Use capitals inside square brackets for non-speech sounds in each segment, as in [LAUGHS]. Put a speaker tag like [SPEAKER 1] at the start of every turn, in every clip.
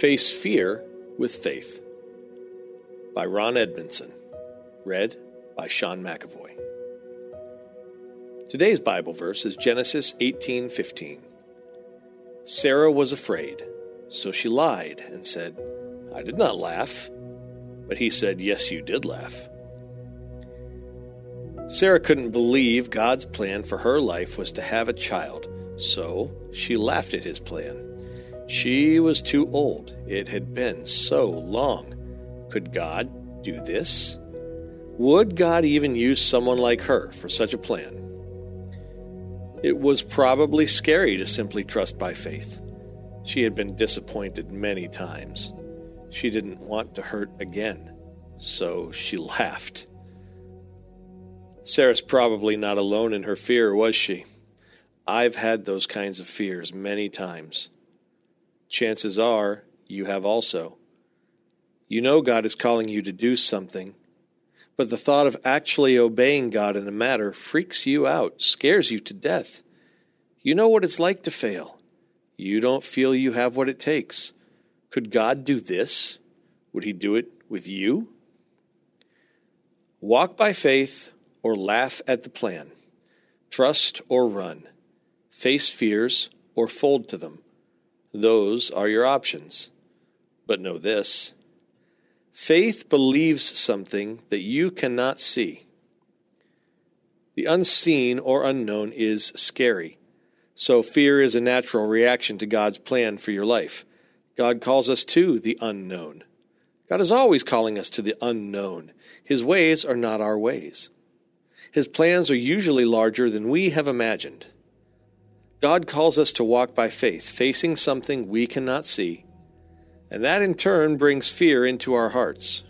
[SPEAKER 1] Face Fear with Faith by Ron Edmondson. Read by Sean McAvoy. Today's Bible verse is Genesis 18:15. Sarah was afraid, so she lied and said, "I did not laugh." But he said, "Yes, you did laugh." Sarah couldn't believe God's plan for her life was to have a child, so she laughed at his plan. She was too old. It had been so long. Could God do this? Would God even use someone like her for such a plan? It was probably scary to simply trust by faith. She had been disappointed many times. She didn't want to hurt again, so she [LAUGHS] laughed. Sarah's probably not alone in her fear, was she? I've had those kinds of fears many times. Chances are you have also. You know God is calling you to do something, but the thought of actually obeying God in a matter freaks you out, scares you to death. You know what it's like to fail. You don't feel you have what it takes. Could God do this? Would He do it with you? Walk by faith or laugh at the plan. Trust or run. Face fears or fold to them. Those are your options. But know this faith believes something that you cannot see. The unseen or unknown is scary, so fear is a natural reaction to God's plan for your life. God calls us to the unknown. God is always calling us to the unknown. His ways are not our ways. His plans are usually larger than we have imagined. God calls us to walk by faith, facing something we cannot see, and that in turn brings fear into our hearts.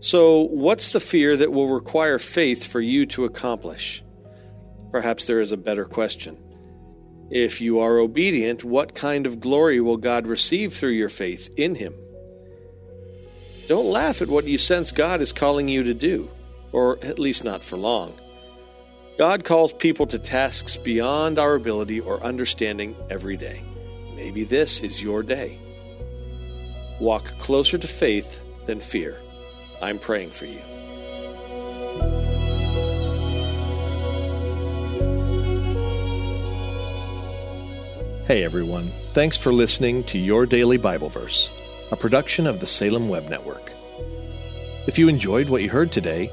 [SPEAKER 1] So, what's the fear that will require faith for you to accomplish? Perhaps there is a better question. If you are obedient, what kind of glory will God receive through your faith in Him? Don't laugh at what you sense God is calling you to do or at least not for long. God calls people to tasks beyond our ability or understanding every day. Maybe this is your day. Walk closer to faith than fear. I'm praying for you. Hey everyone, thanks for listening to Your Daily Bible Verse, a production of the Salem Web Network. If you enjoyed what you heard today,